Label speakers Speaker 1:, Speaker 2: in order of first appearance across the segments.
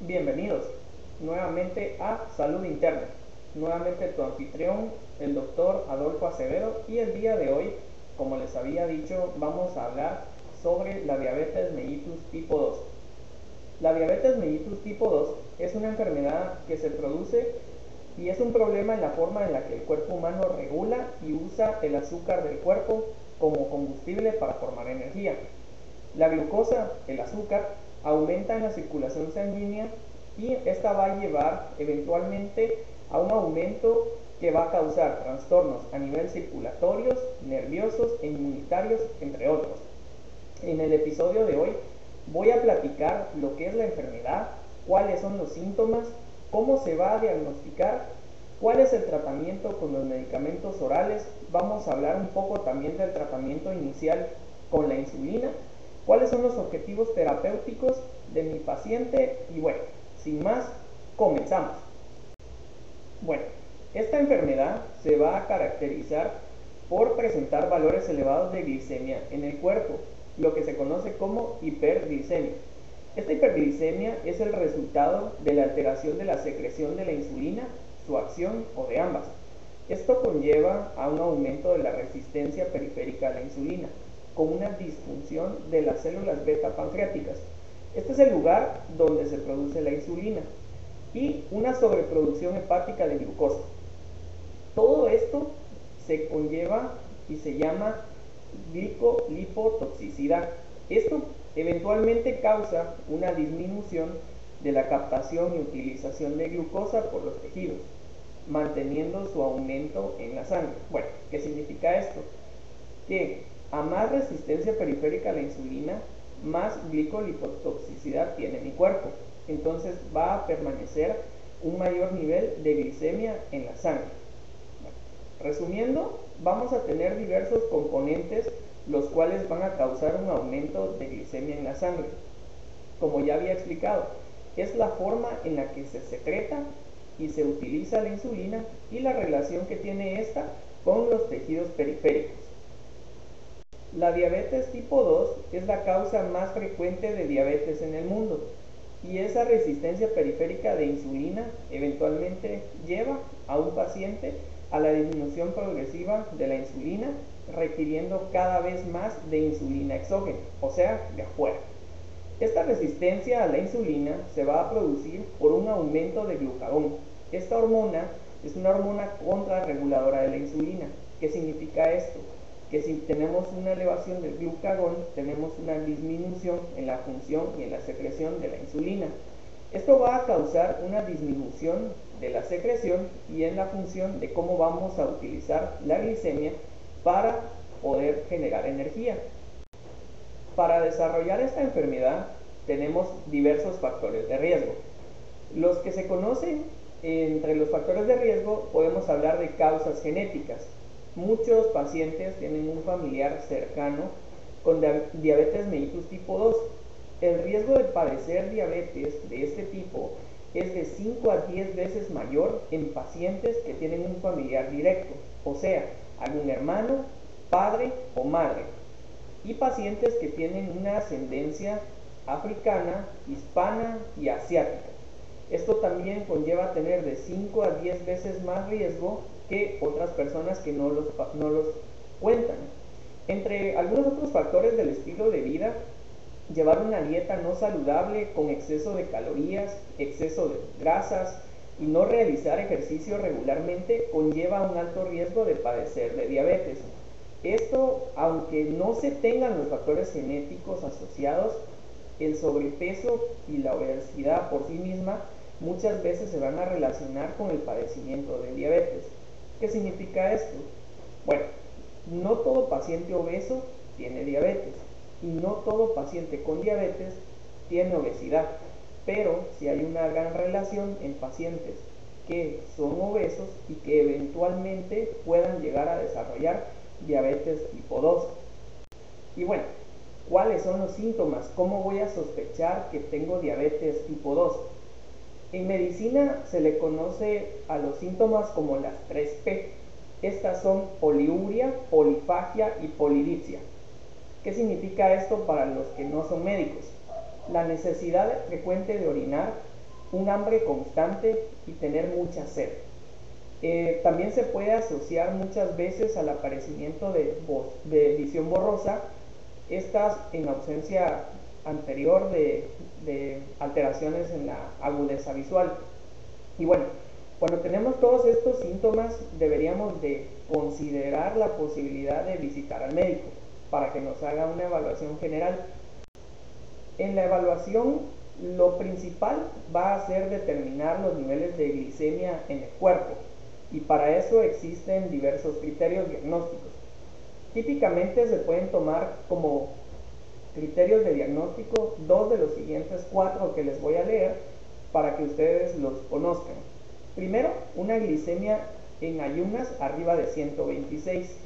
Speaker 1: Bienvenidos nuevamente a Salud Interna. Nuevamente tu anfitrión, el doctor Adolfo Acevedo, y el día de hoy, como les había dicho, vamos a hablar sobre la diabetes mellitus tipo 2. La diabetes mellitus tipo 2 es una enfermedad que se produce y es un problema en la forma en la que el cuerpo humano regula y usa el azúcar del cuerpo como combustible para formar energía. La glucosa, el azúcar, aumenta en la circulación sanguínea y esta va a llevar eventualmente a un aumento que va a causar trastornos a nivel circulatorios, nerviosos e inmunitarios, entre otros. En el episodio de hoy voy a platicar lo que es la enfermedad, cuáles son los síntomas, cómo se va a diagnosticar, cuál es el tratamiento con los medicamentos orales, vamos a hablar un poco también del tratamiento inicial con la insulina cuáles son los objetivos terapéuticos de mi paciente y bueno, sin más, comenzamos. Bueno, esta enfermedad se va a caracterizar por presentar valores elevados de glicemia en el cuerpo, lo que se conoce como hiperglicemia. Esta hiperglicemia es el resultado de la alteración de la secreción de la insulina, su acción o de ambas. Esto conlleva a un aumento de la resistencia periférica a la insulina, con una disfunción de las células beta pancreáticas. Este es el lugar donde se produce la insulina y una sobreproducción hepática de glucosa. Todo esto se conlleva y se llama glicolipotoxicidad. Esto eventualmente causa una disminución de la captación y utilización de glucosa por los tejidos, manteniendo su aumento en la sangre. Bueno, ¿qué significa esto? Que a más resistencia periférica a la insulina, más glicolipotoxicidad tiene mi cuerpo. Entonces va a permanecer un mayor nivel de glicemia en la sangre. resumiendo, vamos a tener diversos componentes los cuales van a causar un aumento de glicemia en la sangre. Como ya había explicado, es la forma en la que se secreta y se utiliza la insulina y la relación que tiene esta con los tejidos periféricos. La diabetes tipo 2 es la causa más frecuente de diabetes en el mundo y esa resistencia periférica de insulina eventualmente lleva a un paciente a la disminución progresiva de la insulina, requiriendo cada vez más de insulina exógena, o sea, de afuera. Esta resistencia a la insulina se va a producir por un aumento de glucagón. Esta hormona es una hormona contrarreguladora de la insulina. ¿Qué significa esto? que si tenemos una elevación del glucagón, tenemos una disminución en la función y en la secreción de la insulina. Esto va a causar una disminución de la secreción y en la función de cómo vamos a utilizar la glicemia para poder generar energía. Para desarrollar esta enfermedad tenemos diversos factores de riesgo. Los que se conocen entre los factores de riesgo podemos hablar de causas genéticas, Muchos pacientes tienen un familiar cercano con diabetes mellitus tipo 2. El riesgo de padecer diabetes de este tipo es de 5 a 10 veces mayor en pacientes que tienen un familiar directo, o sea, algún hermano, padre o madre, y pacientes que tienen una ascendencia africana, hispana y asiática. Esto también conlleva tener de 5 a 10 veces más riesgo que otras personas que no los, no los cuentan. Entre algunos otros factores del estilo de vida, llevar una dieta no saludable con exceso de calorías, exceso de grasas y no realizar ejercicio regularmente conlleva un alto riesgo de padecer de diabetes. Esto, aunque no se tengan los factores genéticos asociados, el sobrepeso y la obesidad por sí misma muchas veces se van a relacionar con el padecimiento de diabetes. ¿Qué significa esto? Bueno, no todo paciente obeso tiene diabetes y no todo paciente con diabetes tiene obesidad, pero si hay una gran relación en pacientes que son obesos y que eventualmente puedan llegar a desarrollar diabetes tipo 2. Y bueno, ¿cuáles son los síntomas? ¿Cómo voy a sospechar que tengo diabetes tipo 2? En medicina se le conoce a los síntomas como las 3P. Estas son poliuria, polifagia y polidipsia. ¿Qué significa esto para los que no son médicos? La necesidad visión de orinar, un hambre constante y tener mucha sed. Eh, también se puede asociar muchas veces al aparecimiento de, de visión borrosa, estas en ausencia anterior de, de alteraciones en la agudeza visual. Y bueno, cuando tenemos todos estos síntomas deberíamos de considerar la posibilidad de visitar al médico para que nos haga una evaluación general. En la evaluación lo principal va a ser determinar los niveles de glicemia en el cuerpo y para eso existen diversos criterios diagnósticos. Típicamente se pueden tomar como criterios de diagnóstico dos de los siguientes cuatro que les voy a leer para que ustedes los conozcan. Primero, una glicemia en ayunas arriba de 126.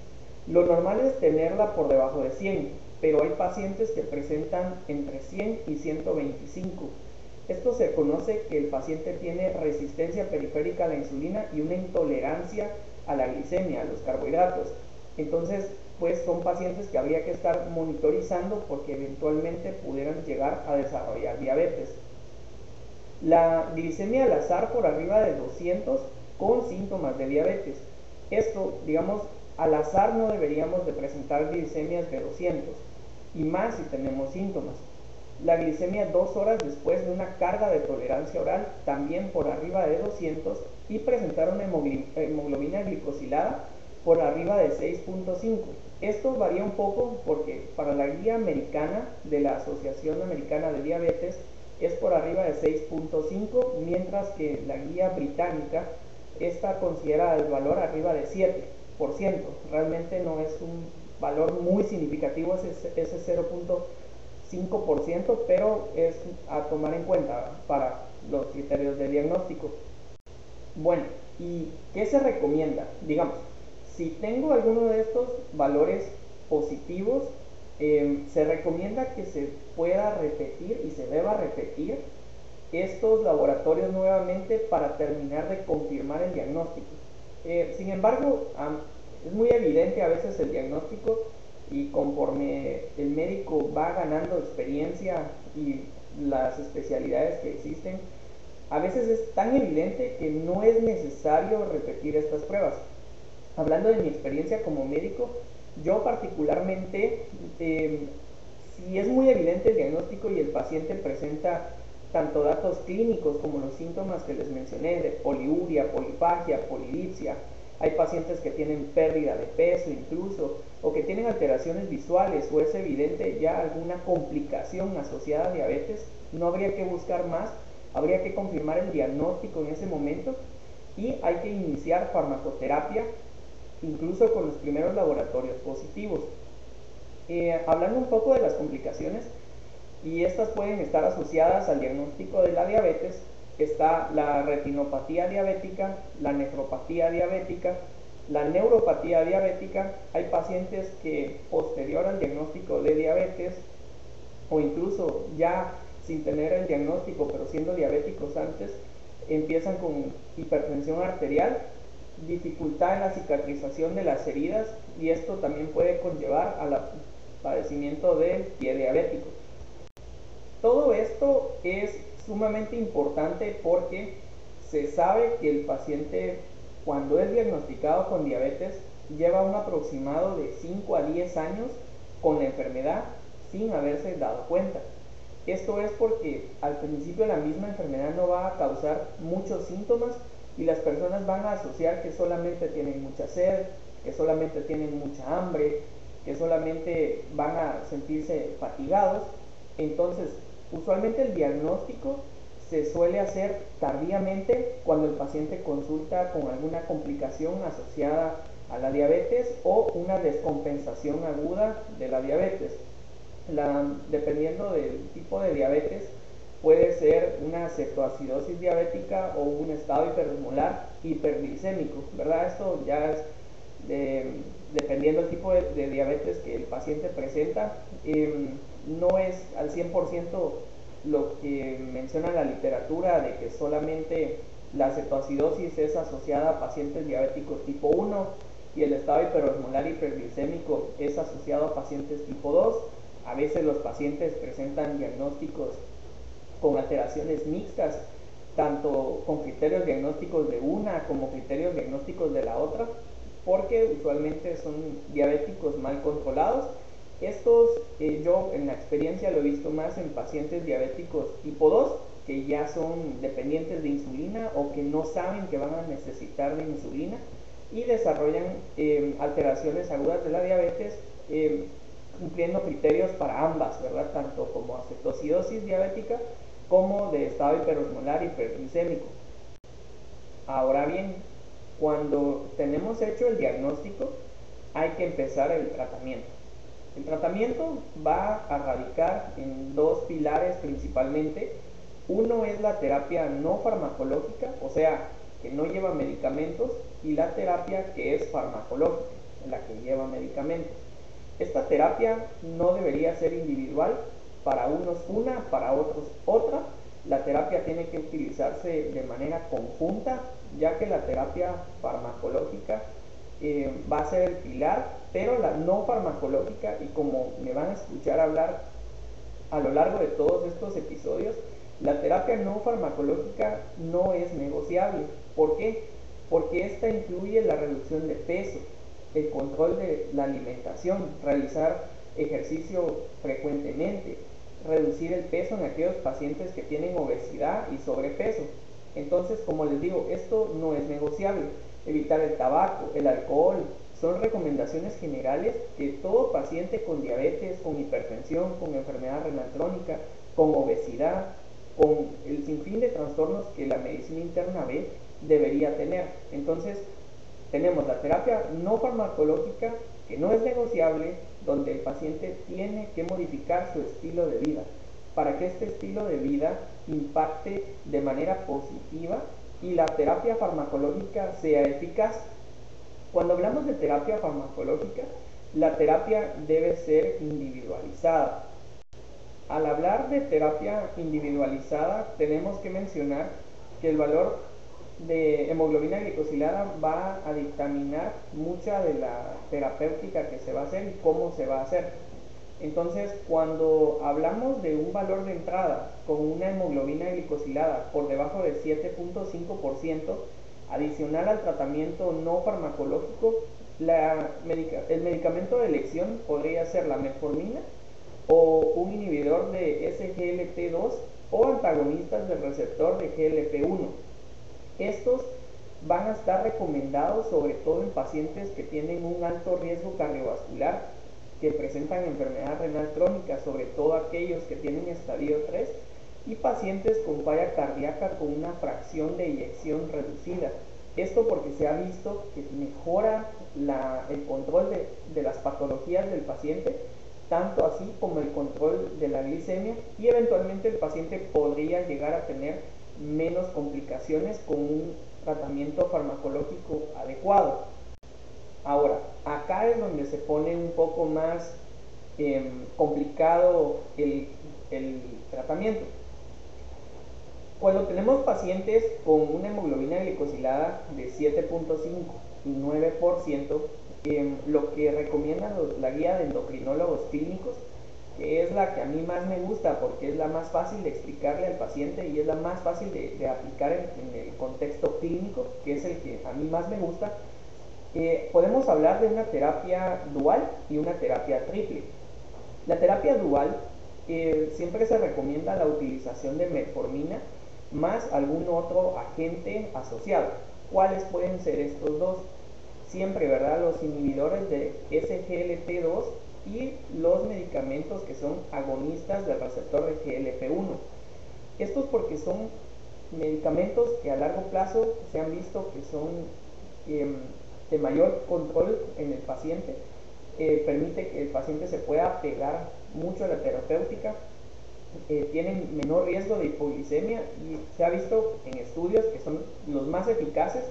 Speaker 1: Lo normal es tenerla por debajo de 100, pero hay pacientes que presentan entre 100 y 125. Esto se conoce que el paciente tiene resistencia periférica a la insulina y una intolerancia a la glicemia, a los carbohidratos. Entonces, pues son pacientes que habría que estar monitorizando porque eventualmente pudieran llegar a desarrollar diabetes. La glicemia al azar por arriba de 200 con síntomas de diabetes. Esto, digamos, al azar no deberíamos de presentar glicemias de 200 y más si tenemos síntomas. La glicemia dos horas después de una carga de tolerancia oral también por arriba de 200 y presentar una hemoglobina glicosilada por arriba de 6.5. Esto varía un poco porque para la guía americana de la Asociación Americana de Diabetes es por arriba de 6.5, mientras que la guía británica esta considera el valor arriba de 7%. Realmente no es un valor muy significativo ese, ese 0.5%, pero es a tomar en cuenta para los criterios de diagnóstico. Bueno, ¿y qué se recomienda? Digamos, si tengo alguno de estos valores positivos, em, se recomienda que se pueda repetir y se deba repetir estos laboratorios nuevamente para terminar de confirmar el diagnóstico. Eh, sin embargo, es muy evidente a veces el diagnóstico y conforme el médico va ganando experiencia y las especialidades que existen, a veces es tan evidente que no es necesario repetir estas pruebas. Hablando de mi experiencia como médico, yo particularmente, em, si es muy evidente el diagnóstico y el paciente presenta tanto datos clínicos como los síntomas que les mencioné de poliuria, polifagia, polidipsia, hay pacientes que tienen pérdida de peso incluso, o que tienen alteraciones visuales, o es evidente ya alguna complicación asociada a diabetes, no habría que buscar más, habría que confirmar el diagnóstico en ese momento y hay que iniciar farmacoterapia incluso con los primeros laboratorios positivos. Eh, hablando un poco de las complicaciones, y estas pueden estar asociadas al diagnóstico de la diabetes, está la retinopatía diabética, la nefropatía diabética, la neuropatía diabética. Hay pacientes que posterior al diagnóstico de diabetes, o incluso ya sin tener el diagnóstico, pero siendo diabéticos antes, empiezan con hipertensión arterial dificultad en la cicatrización de las heridas y esto también puede conllevar al padecimiento del pie diabético. Todo esto es sumamente importante porque se sabe que el paciente cuando es diagnosticado con diabetes lleva un aproximado de 5 a 10 años con la enfermedad sin haberse dado cuenta. Esto es porque al principio la misma enfermedad no va a causar muchos síntomas y las personas van a asociar que solamente tienen mucha sed, que solamente tienen mucha hambre, que solamente van a sentirse fatigados. Entonces, usualmente el diagnóstico se suele hacer tardíamente cuando el paciente consulta con alguna complicación asociada a la diabetes o una descompensación aguda de la diabetes. dependiendo del tipo de diabetes, puede ser una cetoacidosis diabética o un estado hiperosmolar hiperglicémico, ¿verdad? Esto ya es dependiendo del tipo de, diabetes que el paciente presenta, em, no es al 100% lo que menciona la literatura de que solamente la cetoacidosis es asociada a pacientes diabéticos tipo 1 y el estado hiperosmolar hiperglicémico es asociado a pacientes tipo 2. A veces los pacientes presentan diagnósticos con alteraciones mixtas, tanto con criterios diagnósticos de una como criterios diagnósticos de la otra, porque usualmente son diabéticos mal controlados. Estos eh, yo en la experiencia lo he visto más en pacientes diabéticos tipo 2, que ya son dependientes de insulina o que no saben que van a necesitar de insulina y desarrollan eh, alteraciones agudas de la diabetes eh, cumpliendo criterios para ambas, ¿verdad? Tanto como acetocidosis diabética como de estado hiperosmolar hiperglicémico. Ahora bien, cuando tenemos hecho el diagnóstico, hay que empezar el tratamiento. El tratamiento va a radicar en dos pilares principalmente. Uno es la terapia no farmacológica, o sea, que no lleva medicamentos, y la terapia que es farmacológica, la que lleva medicamentos. Esta terapia no debería ser individual, para unos una, para otros otra. La terapia tiene que utilizarse de manera conjunta, ya que la terapia farmacológica eh, va a ser el pilar, pero la no farmacológica, y como me van a escuchar hablar a lo largo de todos estos episodios, la terapia no farmacológica no es negociable. ¿Por qué? Porque esta incluye la reducción de peso, el control de la alimentación, realizar ejercicio frecuentemente, reducir el peso en aquellos pacientes que tienen obesidad y sobrepeso. Entonces, como les digo, esto no es negociable. Evitar el tabaco, el alcohol, son recomendaciones generales que todo paciente con diabetes, con hipertensión, con enfermedad renal crónica, con obesidad, con el sinfín de trastornos que la medicina interna ve, debería tener. Entonces, tenemos la terapia no farmacológica, que no es negociable, donde el paciente tiene que modificar su estilo de vida para que este estilo de vida impacte de manera positiva y la terapia farmacológica sea eficaz. Cuando hablamos de terapia farmacológica, la terapia debe ser individualizada. Al hablar de terapia individualizada, tenemos que mencionar que el valor de hemoglobina glicosilada va a dictaminar mucha de la terapéutica que se va a hacer y cómo se va a hacer. Entonces, cuando hablamos de un valor de entrada con una hemoglobina glicosilada por debajo de 7.5%, adicional al tratamiento no farmacológico, el medicamento de elección podría ser la metformina o un inhibidor de SGLT2 o antagonistas del receptor de GLP1. Estos van a estar recomendados sobre todo en pacientes que tienen un alto riesgo cardiovascular, que presentan enfermedad renal crónica, sobre todo aquellos que tienen estadio 3, y pacientes con falla cardíaca con una fracción de eyección reducida. Esto porque se ha visto que mejora el control de, de las patologías del paciente, tanto así como el control de la glicemia, y eventualmente el paciente podría llegar a tener menos complicaciones con un tratamiento farmacológico adecuado. Ahora, acá es donde se pone un poco más em, complicado el, el tratamiento. Cuando tenemos pacientes con una hemoglobina glicosilada de 7.5 y 9%, em, lo que recomienda la guía de endocrinólogos clínicos que es la que a mí más me gusta porque es la más fácil de explicarle al paciente y es la más fácil de, aplicar en, el contexto clínico, que es el que a mí más me gusta. Eh, podemos hablar de una terapia dual y una terapia triple. La terapia dual eh, siempre se recomienda la utilización de metformina más algún otro agente asociado. ¿Cuáles pueden ser estos dos? Siempre, ¿verdad? Los inhibidores de SGLT2 y los medicamentos que son agonistas del receptor de GLP-1. Estos porque son medicamentos que a largo plazo se han visto que son em, de mayor control en el paciente, eh, permite que el paciente se pueda pegar mucho a la terapéutica, eh, tienen menor riesgo de hipoglicemia y se ha visto en estudios que son los más eficaces,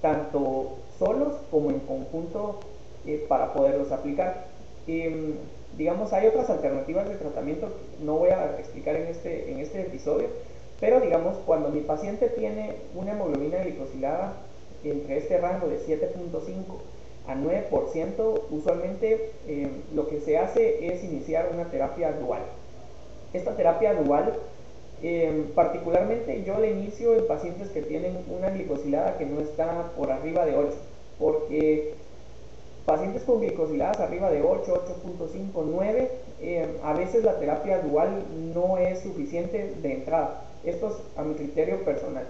Speaker 1: tanto solos como en conjunto eh, para poderlos aplicar. Em, digamos, hay otras alternativas de tratamiento no voy a explicar en este, en este episodio, pero digamos, cuando mi paciente tiene una hemoglobina glicosilada entre este rango de 7.5 a 9%, usualmente eh, lo que se hace es iniciar una terapia dual. Esta terapia dual, eh, particularmente yo la inicio en pacientes que tienen una glicosilada que no está por arriba de 8, porque pacientes con glicosiladas arriba de 8, 8.5, 9, a veces la terapia dual no es suficiente de entrada. Esto es a mi criterio personal.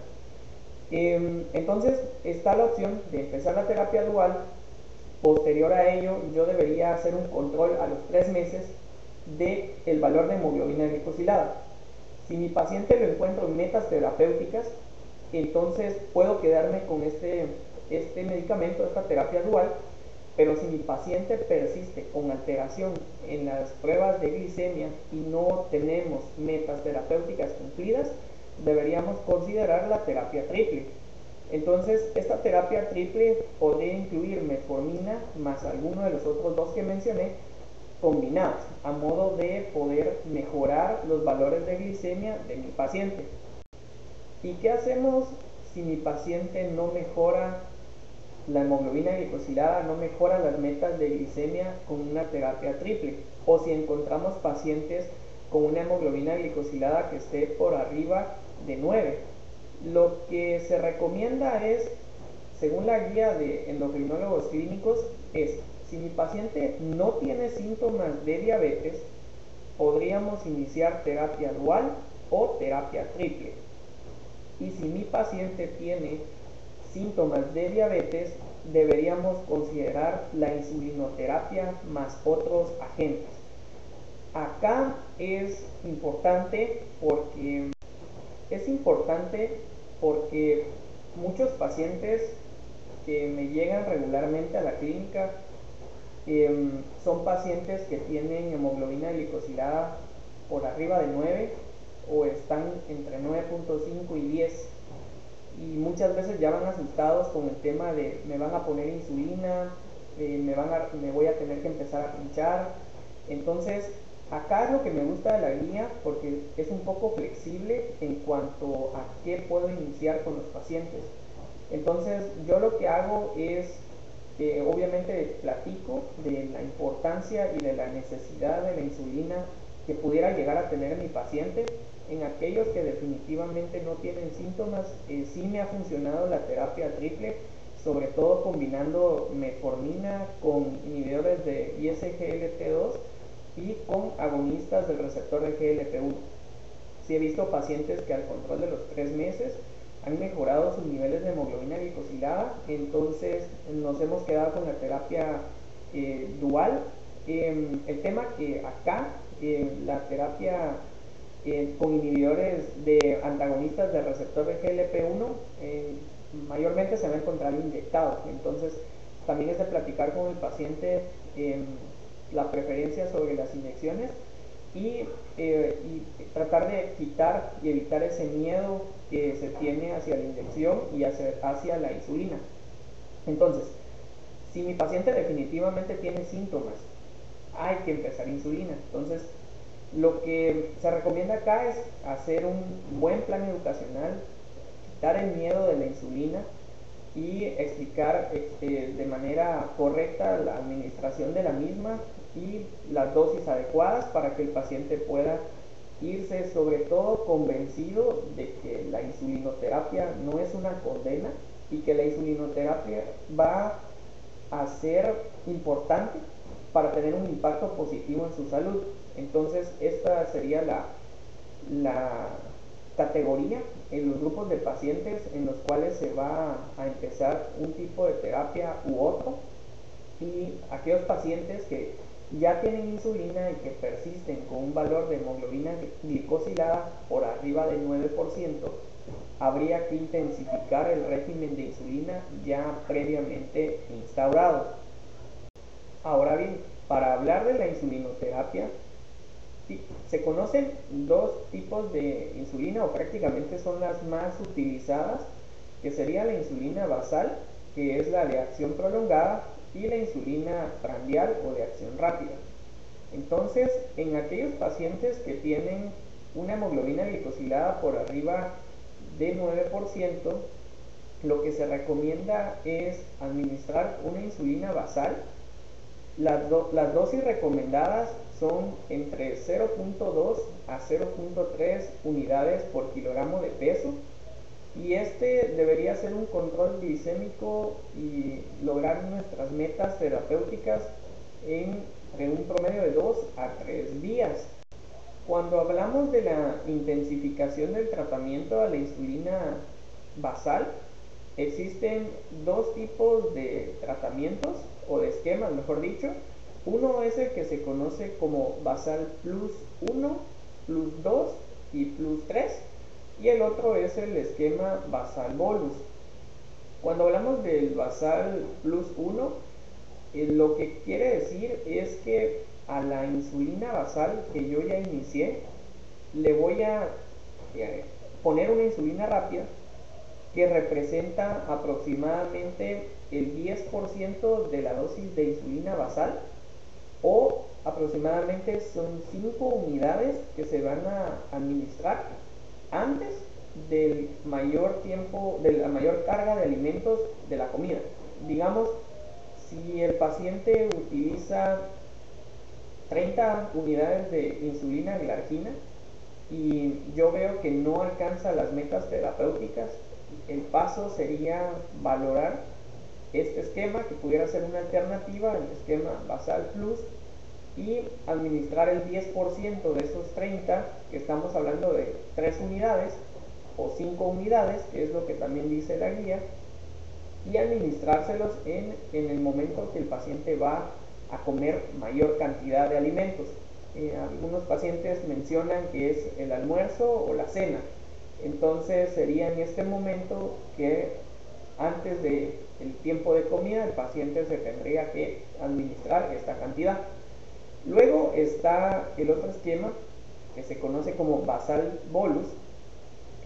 Speaker 1: Em, entonces está la opción de empezar la terapia dual. Posterior a ello, yo debería hacer un control a los tres meses del el valor de hemoglobina glicosilada. Si mi paciente lo encuentro en metas terapéuticas, entonces puedo quedarme con este, este medicamento, esta terapia dual, pero si mi paciente persiste con alteración en las pruebas de glicemia y no tenemos metas terapéuticas cumplidas, deberíamos considerar la terapia triple. Entonces, esta terapia triple podría incluir metformina más alguno de los otros dos que mencioné combinados, a modo de poder mejorar los valores de glicemia de mi paciente. ¿Y qué hacemos si mi paciente no mejora la hemoglobina glicosilada no mejora las metas de glicemia con una terapia triple. O si encontramos pacientes con una hemoglobina glicosilada que esté por arriba de 9. Lo que se recomienda es, según la guía de endocrinólogos clínicos, es si mi paciente no tiene síntomas de diabetes, podríamos iniciar terapia dual o terapia triple. Y si mi paciente tiene síntomas de diabetes, deberíamos considerar la insulinoterapia más otros agentes. Acá es importante porque es importante porque muchos pacientes que me llegan regularmente a la clínica em, son pacientes que tienen hemoglobina glicosilada por arriba de 9 o están entre 9.5 y 10 y muchas veces ya van asustados con el tema de me van a poner insulina, eh, me, van a, me voy a tener que empezar a pinchar. Entonces, acá es lo que me gusta de la guía porque es un poco flexible en cuanto a qué puedo iniciar con los pacientes. Entonces, yo lo que hago es, que obviamente platico de la importancia y de la necesidad de la insulina que pudiera llegar a tener mi paciente en aquellos que definitivamente no tienen síntomas, eh, sí me ha funcionado la terapia triple, sobre todo combinando metformina con inhibidores de ISGLT2 y con agonistas del receptor de GLP1. Sí he visto pacientes que al control de los tres meses han mejorado sus niveles de hemoglobina glicosilada, entonces nos hemos quedado con la terapia eh, dual. Em, el tema que acá eh, la terapia eh, con inhibidores de antagonistas del receptor de GLP-1 eh, mayormente se va a encontrar inyectado. Entonces, también es de platicar con el paciente em, la preferencia sobre las inyecciones y, eh, tratar de quitar y evitar ese miedo que se tiene hacia la inyección y hacia, hacia la insulina. Entonces, si mi paciente definitivamente tiene síntomas, hay que empezar insulina. Entonces, lo que se recomienda acá es hacer un buen plan educacional, quitar el miedo de la insulina y explicar este, de manera correcta la administración de la misma y las dosis adecuadas para que el paciente pueda irse sobre todo convencido de que la insulinoterapia no es una condena y que la insulinoterapia va a ser importante para tener un impacto positivo en su salud. Entonces, esta sería la, la categoría en los grupos de pacientes en los cuales se va a empezar un tipo de terapia u otro y aquellos pacientes que ya tienen insulina y que persisten con un valor de hemoglobina glicosilada por arriba del 9%, habría que intensificar el régimen de insulina ya previamente instaurado. Ahora bien, para hablar de la insulinoterapia, se conocen dos tipos de insulina o prácticamente son las más utilizadas, que sería la insulina basal, que es la de acción prolongada, y la insulina prandial o de acción rápida. Entonces, en aquellos pacientes que tienen una hemoglobina glicosilada por arriba de 9%, lo que se recomienda es administrar una insulina basal. Las, las dosis recomendadas son entre 0.2 a 0.3 unidades por kilogramo de peso y este debería ser un control glicémico y lograr nuestras metas terapéuticas en, un promedio de 2 a 3 días. Cuando hablamos de la intensificación del tratamiento a la insulina basal, existen dos tipos de tratamientos o de esquemas, mejor dicho. Uno es el que se conoce como basal plus 1, plus 2 y plus 3 y el otro es el esquema basal bolus. Cuando hablamos del basal plus 1, eh, lo que quiere decir es que a la insulina basal que yo ya inicié, le voy a eh, poner una insulina rápida que representa aproximadamente el 10% de la dosis de insulina basal o aproximadamente son 5 unidades que se van a administrar antes del mayor tiempo, de la mayor carga de alimentos de la comida. Digamos, si el paciente utiliza 30 unidades de insulina glargina y yo veo que no alcanza las metas terapéuticas, el paso sería valorar este esquema que pudiera ser una alternativa al esquema basal plus y administrar el 10% de esos 30 que estamos hablando de 3 unidades o 5 unidades que es lo que también dice la guía y administrárselos en, en el momento que el paciente va a comer mayor cantidad de alimentos. Eh, algunos pacientes mencionan que es el almuerzo o la cena. Entonces sería en este momento que antes del el tiempo de comida el paciente se tendría que administrar esta cantidad. Luego está el otro esquema que se conoce como basal bolus.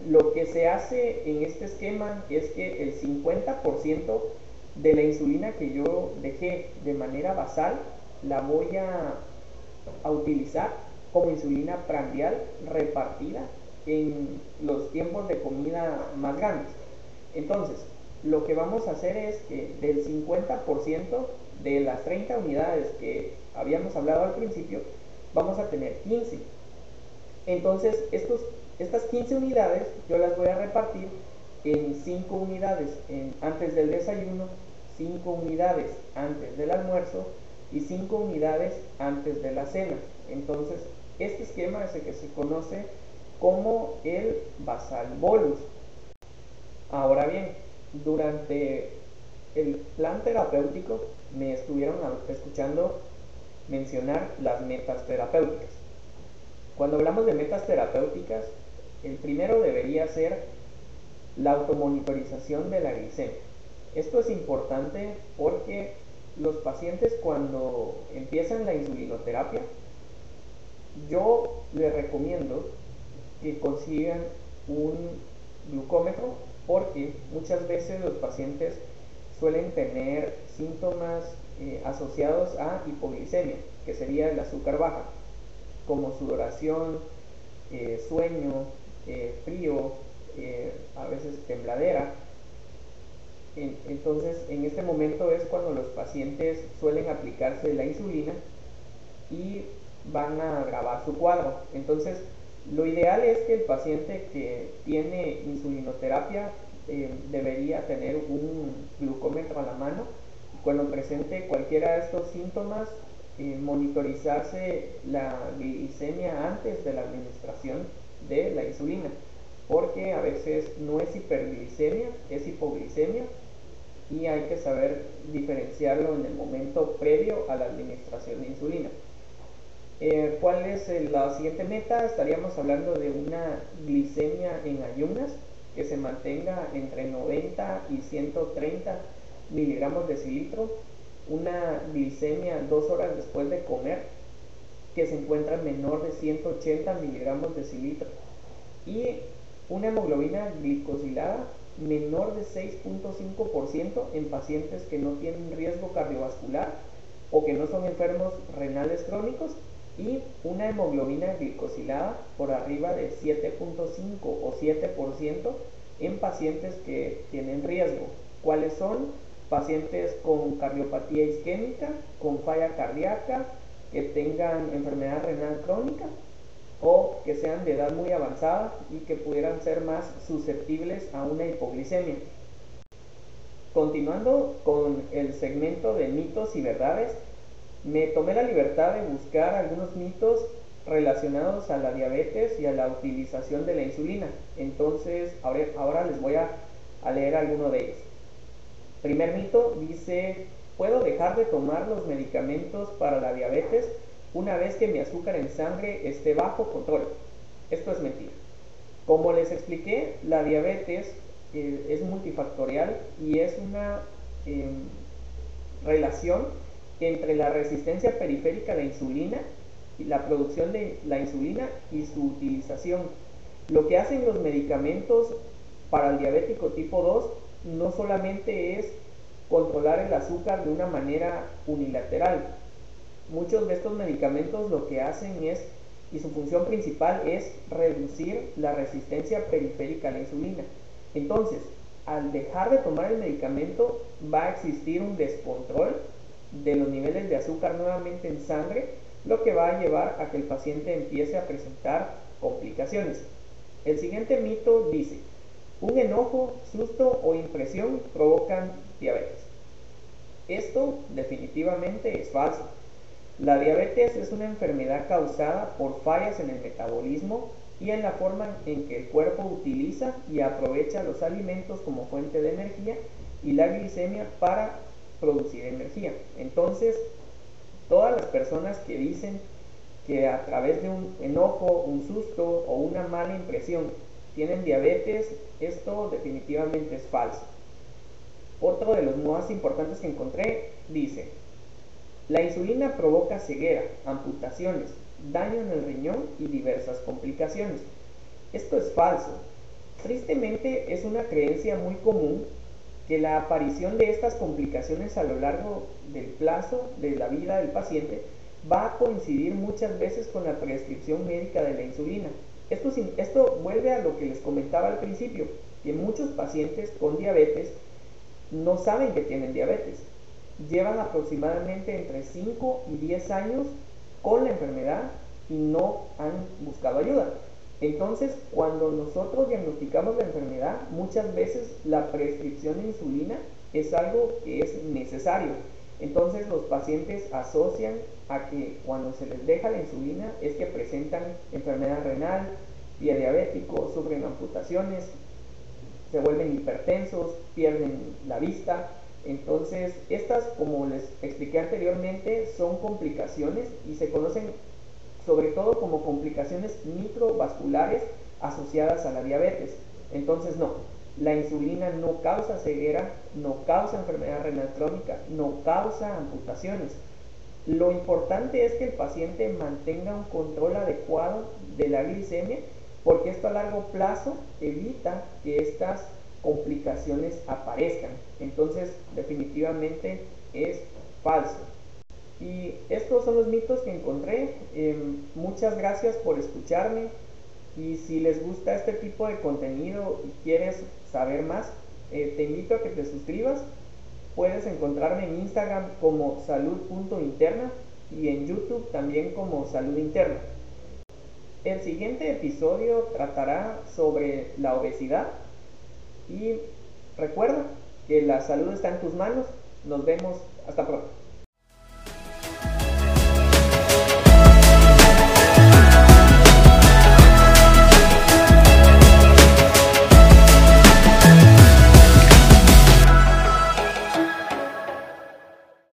Speaker 1: Lo que se hace en este esquema es que el 50% de la insulina que yo dejé de manera basal la voy a, a utilizar como insulina prandial repartida en los tiempos de comida más grandes. Entonces, lo que vamos a hacer es que del 50% de las 30 unidades que habíamos hablado al principio, vamos a tener 15. Entonces, estos, estas 15 unidades yo las voy a repartir en 5 unidades antes del desayuno, 5 unidades antes del almuerzo y 5 unidades antes de la cena. Entonces, este esquema es el que se conoce como el basal bolus. Ahora bien, durante el plan terapéutico me estuvieron escuchando mencionar las metas terapéuticas. Cuando hablamos de metas terapéuticas, el primero debería ser la automonitorización de la glicemia. Esto es importante porque los pacientes cuando empiezan la insulinoterapia, yo les recomiendo que consigan un glucómetro porque muchas veces los pacientes suelen tener síntomas eh, asociados a hipoglicemia, que sería el azúcar baja, como sudoración, eh, sueño, eh, frío, a veces tembladera. entonces, en este momento es cuando los pacientes suelen aplicarse la insulina y van a agravar su cuadro. Entonces, lo ideal es que el paciente que tiene insulinoterapia debería tener un glucómetro a la mano cuando presente cualquiera de estos síntomas eh, monitorizarse la glicemia antes de la administración de la insulina porque a veces no es hiperglicemia, es hipoglicemia y hay que saber diferenciarlo en el momento previo a la administración de insulina. Eh, ¿Cuál es la siguiente meta? Estaríamos hablando de una glicemia en ayunas que se mantenga entre 90 y 130 miligramos de cilitro, una glicemia dos horas después de comer que se encuentra menor de 180 miligramos de cilitro y una hemoglobina glicosilada menor de 6.5% en pacientes que no tienen riesgo cardiovascular o que no son enfermos renales crónicos y una hemoglobina glicosilada por arriba de 7.5 o 7% en pacientes que tienen riesgo. ¿Cuáles son? Pacientes con cardiopatía isquémica, con falla cardíaca, que tengan enfermedad renal crónica o que sean de edad muy avanzada y que pudieran ser más susceptibles a una hipoglicemia. Continuando con el segmento de mitos y verdades, me tomé la libertad de buscar algunos mitos relacionados a la diabetes y a la utilización de la insulina. Entonces, ahora, les voy a, a leer alguno de ellos. Primer mito dice, ¿puedo dejar de tomar los medicamentos para la diabetes una vez que mi azúcar en sangre esté bajo control? Esto es mentira. Como les expliqué, la diabetes eh, es multifactorial y es una em, relación entre la resistencia periférica a la insulina y la producción de la insulina y su utilización. Lo que hacen los medicamentos para el diabético tipo 2 no solamente es controlar el azúcar de una manera unilateral. Muchos de estos medicamentos lo que hacen es, y su función principal es reducir la resistencia periférica a la insulina. Entonces, al dejar de tomar el medicamento va a existir un descontrol de los niveles de azúcar nuevamente en sangre, lo que va a llevar a que el paciente empiece a presentar complicaciones. El siguiente mito dice, un enojo, susto o impresión provocan diabetes. Esto definitivamente es falso. La diabetes es una enfermedad causada por fallas en el metabolismo y en la forma en que el cuerpo utiliza y aprovecha los alimentos como fuente de energía y la glicemia para producir energía. Entonces, todas las personas que dicen que a través de un enojo, un susto o una mala impresión tienen diabetes, esto definitivamente es falso. Otro de los más importantes que encontré dice, la insulina provoca ceguera, amputaciones, daño en el riñón y diversas complicaciones. Esto es falso. Tristemente es una creencia muy común que la aparición de estas complicaciones a lo largo del plazo de la vida del paciente va a coincidir muchas veces con la prescripción médica de la insulina. Esto, esto vuelve a lo que les comentaba al principio, que muchos pacientes con diabetes no saben que tienen diabetes. Llevan aproximadamente entre 5 y 10 años con la enfermedad y no han buscado ayuda. Entonces, cuando nosotros diagnosticamos la enfermedad, muchas veces la prescripción de insulina es algo que es necesario. Entonces los pacientes asocian a que cuando se les deja la insulina es que presentan enfermedad renal, pie diabético, sufren amputaciones, se vuelven hipertensos, pierden la vista. Entonces, estas, como les expliqué anteriormente, son complicaciones y se conocen sobre todo como complicaciones microvasculares asociadas a la diabetes. Entonces, no, la insulina no causa ceguera, no causa enfermedad renal crónica, no causa amputaciones. Lo importante es que el paciente mantenga un control adecuado de la glicemia porque esto a largo plazo evita que estas complicaciones aparezcan. Entonces, definitivamente es falso. Y estos son los mitos que encontré. Em, muchas gracias por escucharme. Y si les gusta este tipo de contenido y quieres saber más, eh, te invito a que te suscribas. Puedes encontrarme en Instagram como salud.interna y en YouTube también como salud interna. El siguiente episodio tratará sobre la obesidad y recuerda que la salud está en tus manos. Nos vemos hasta pronto.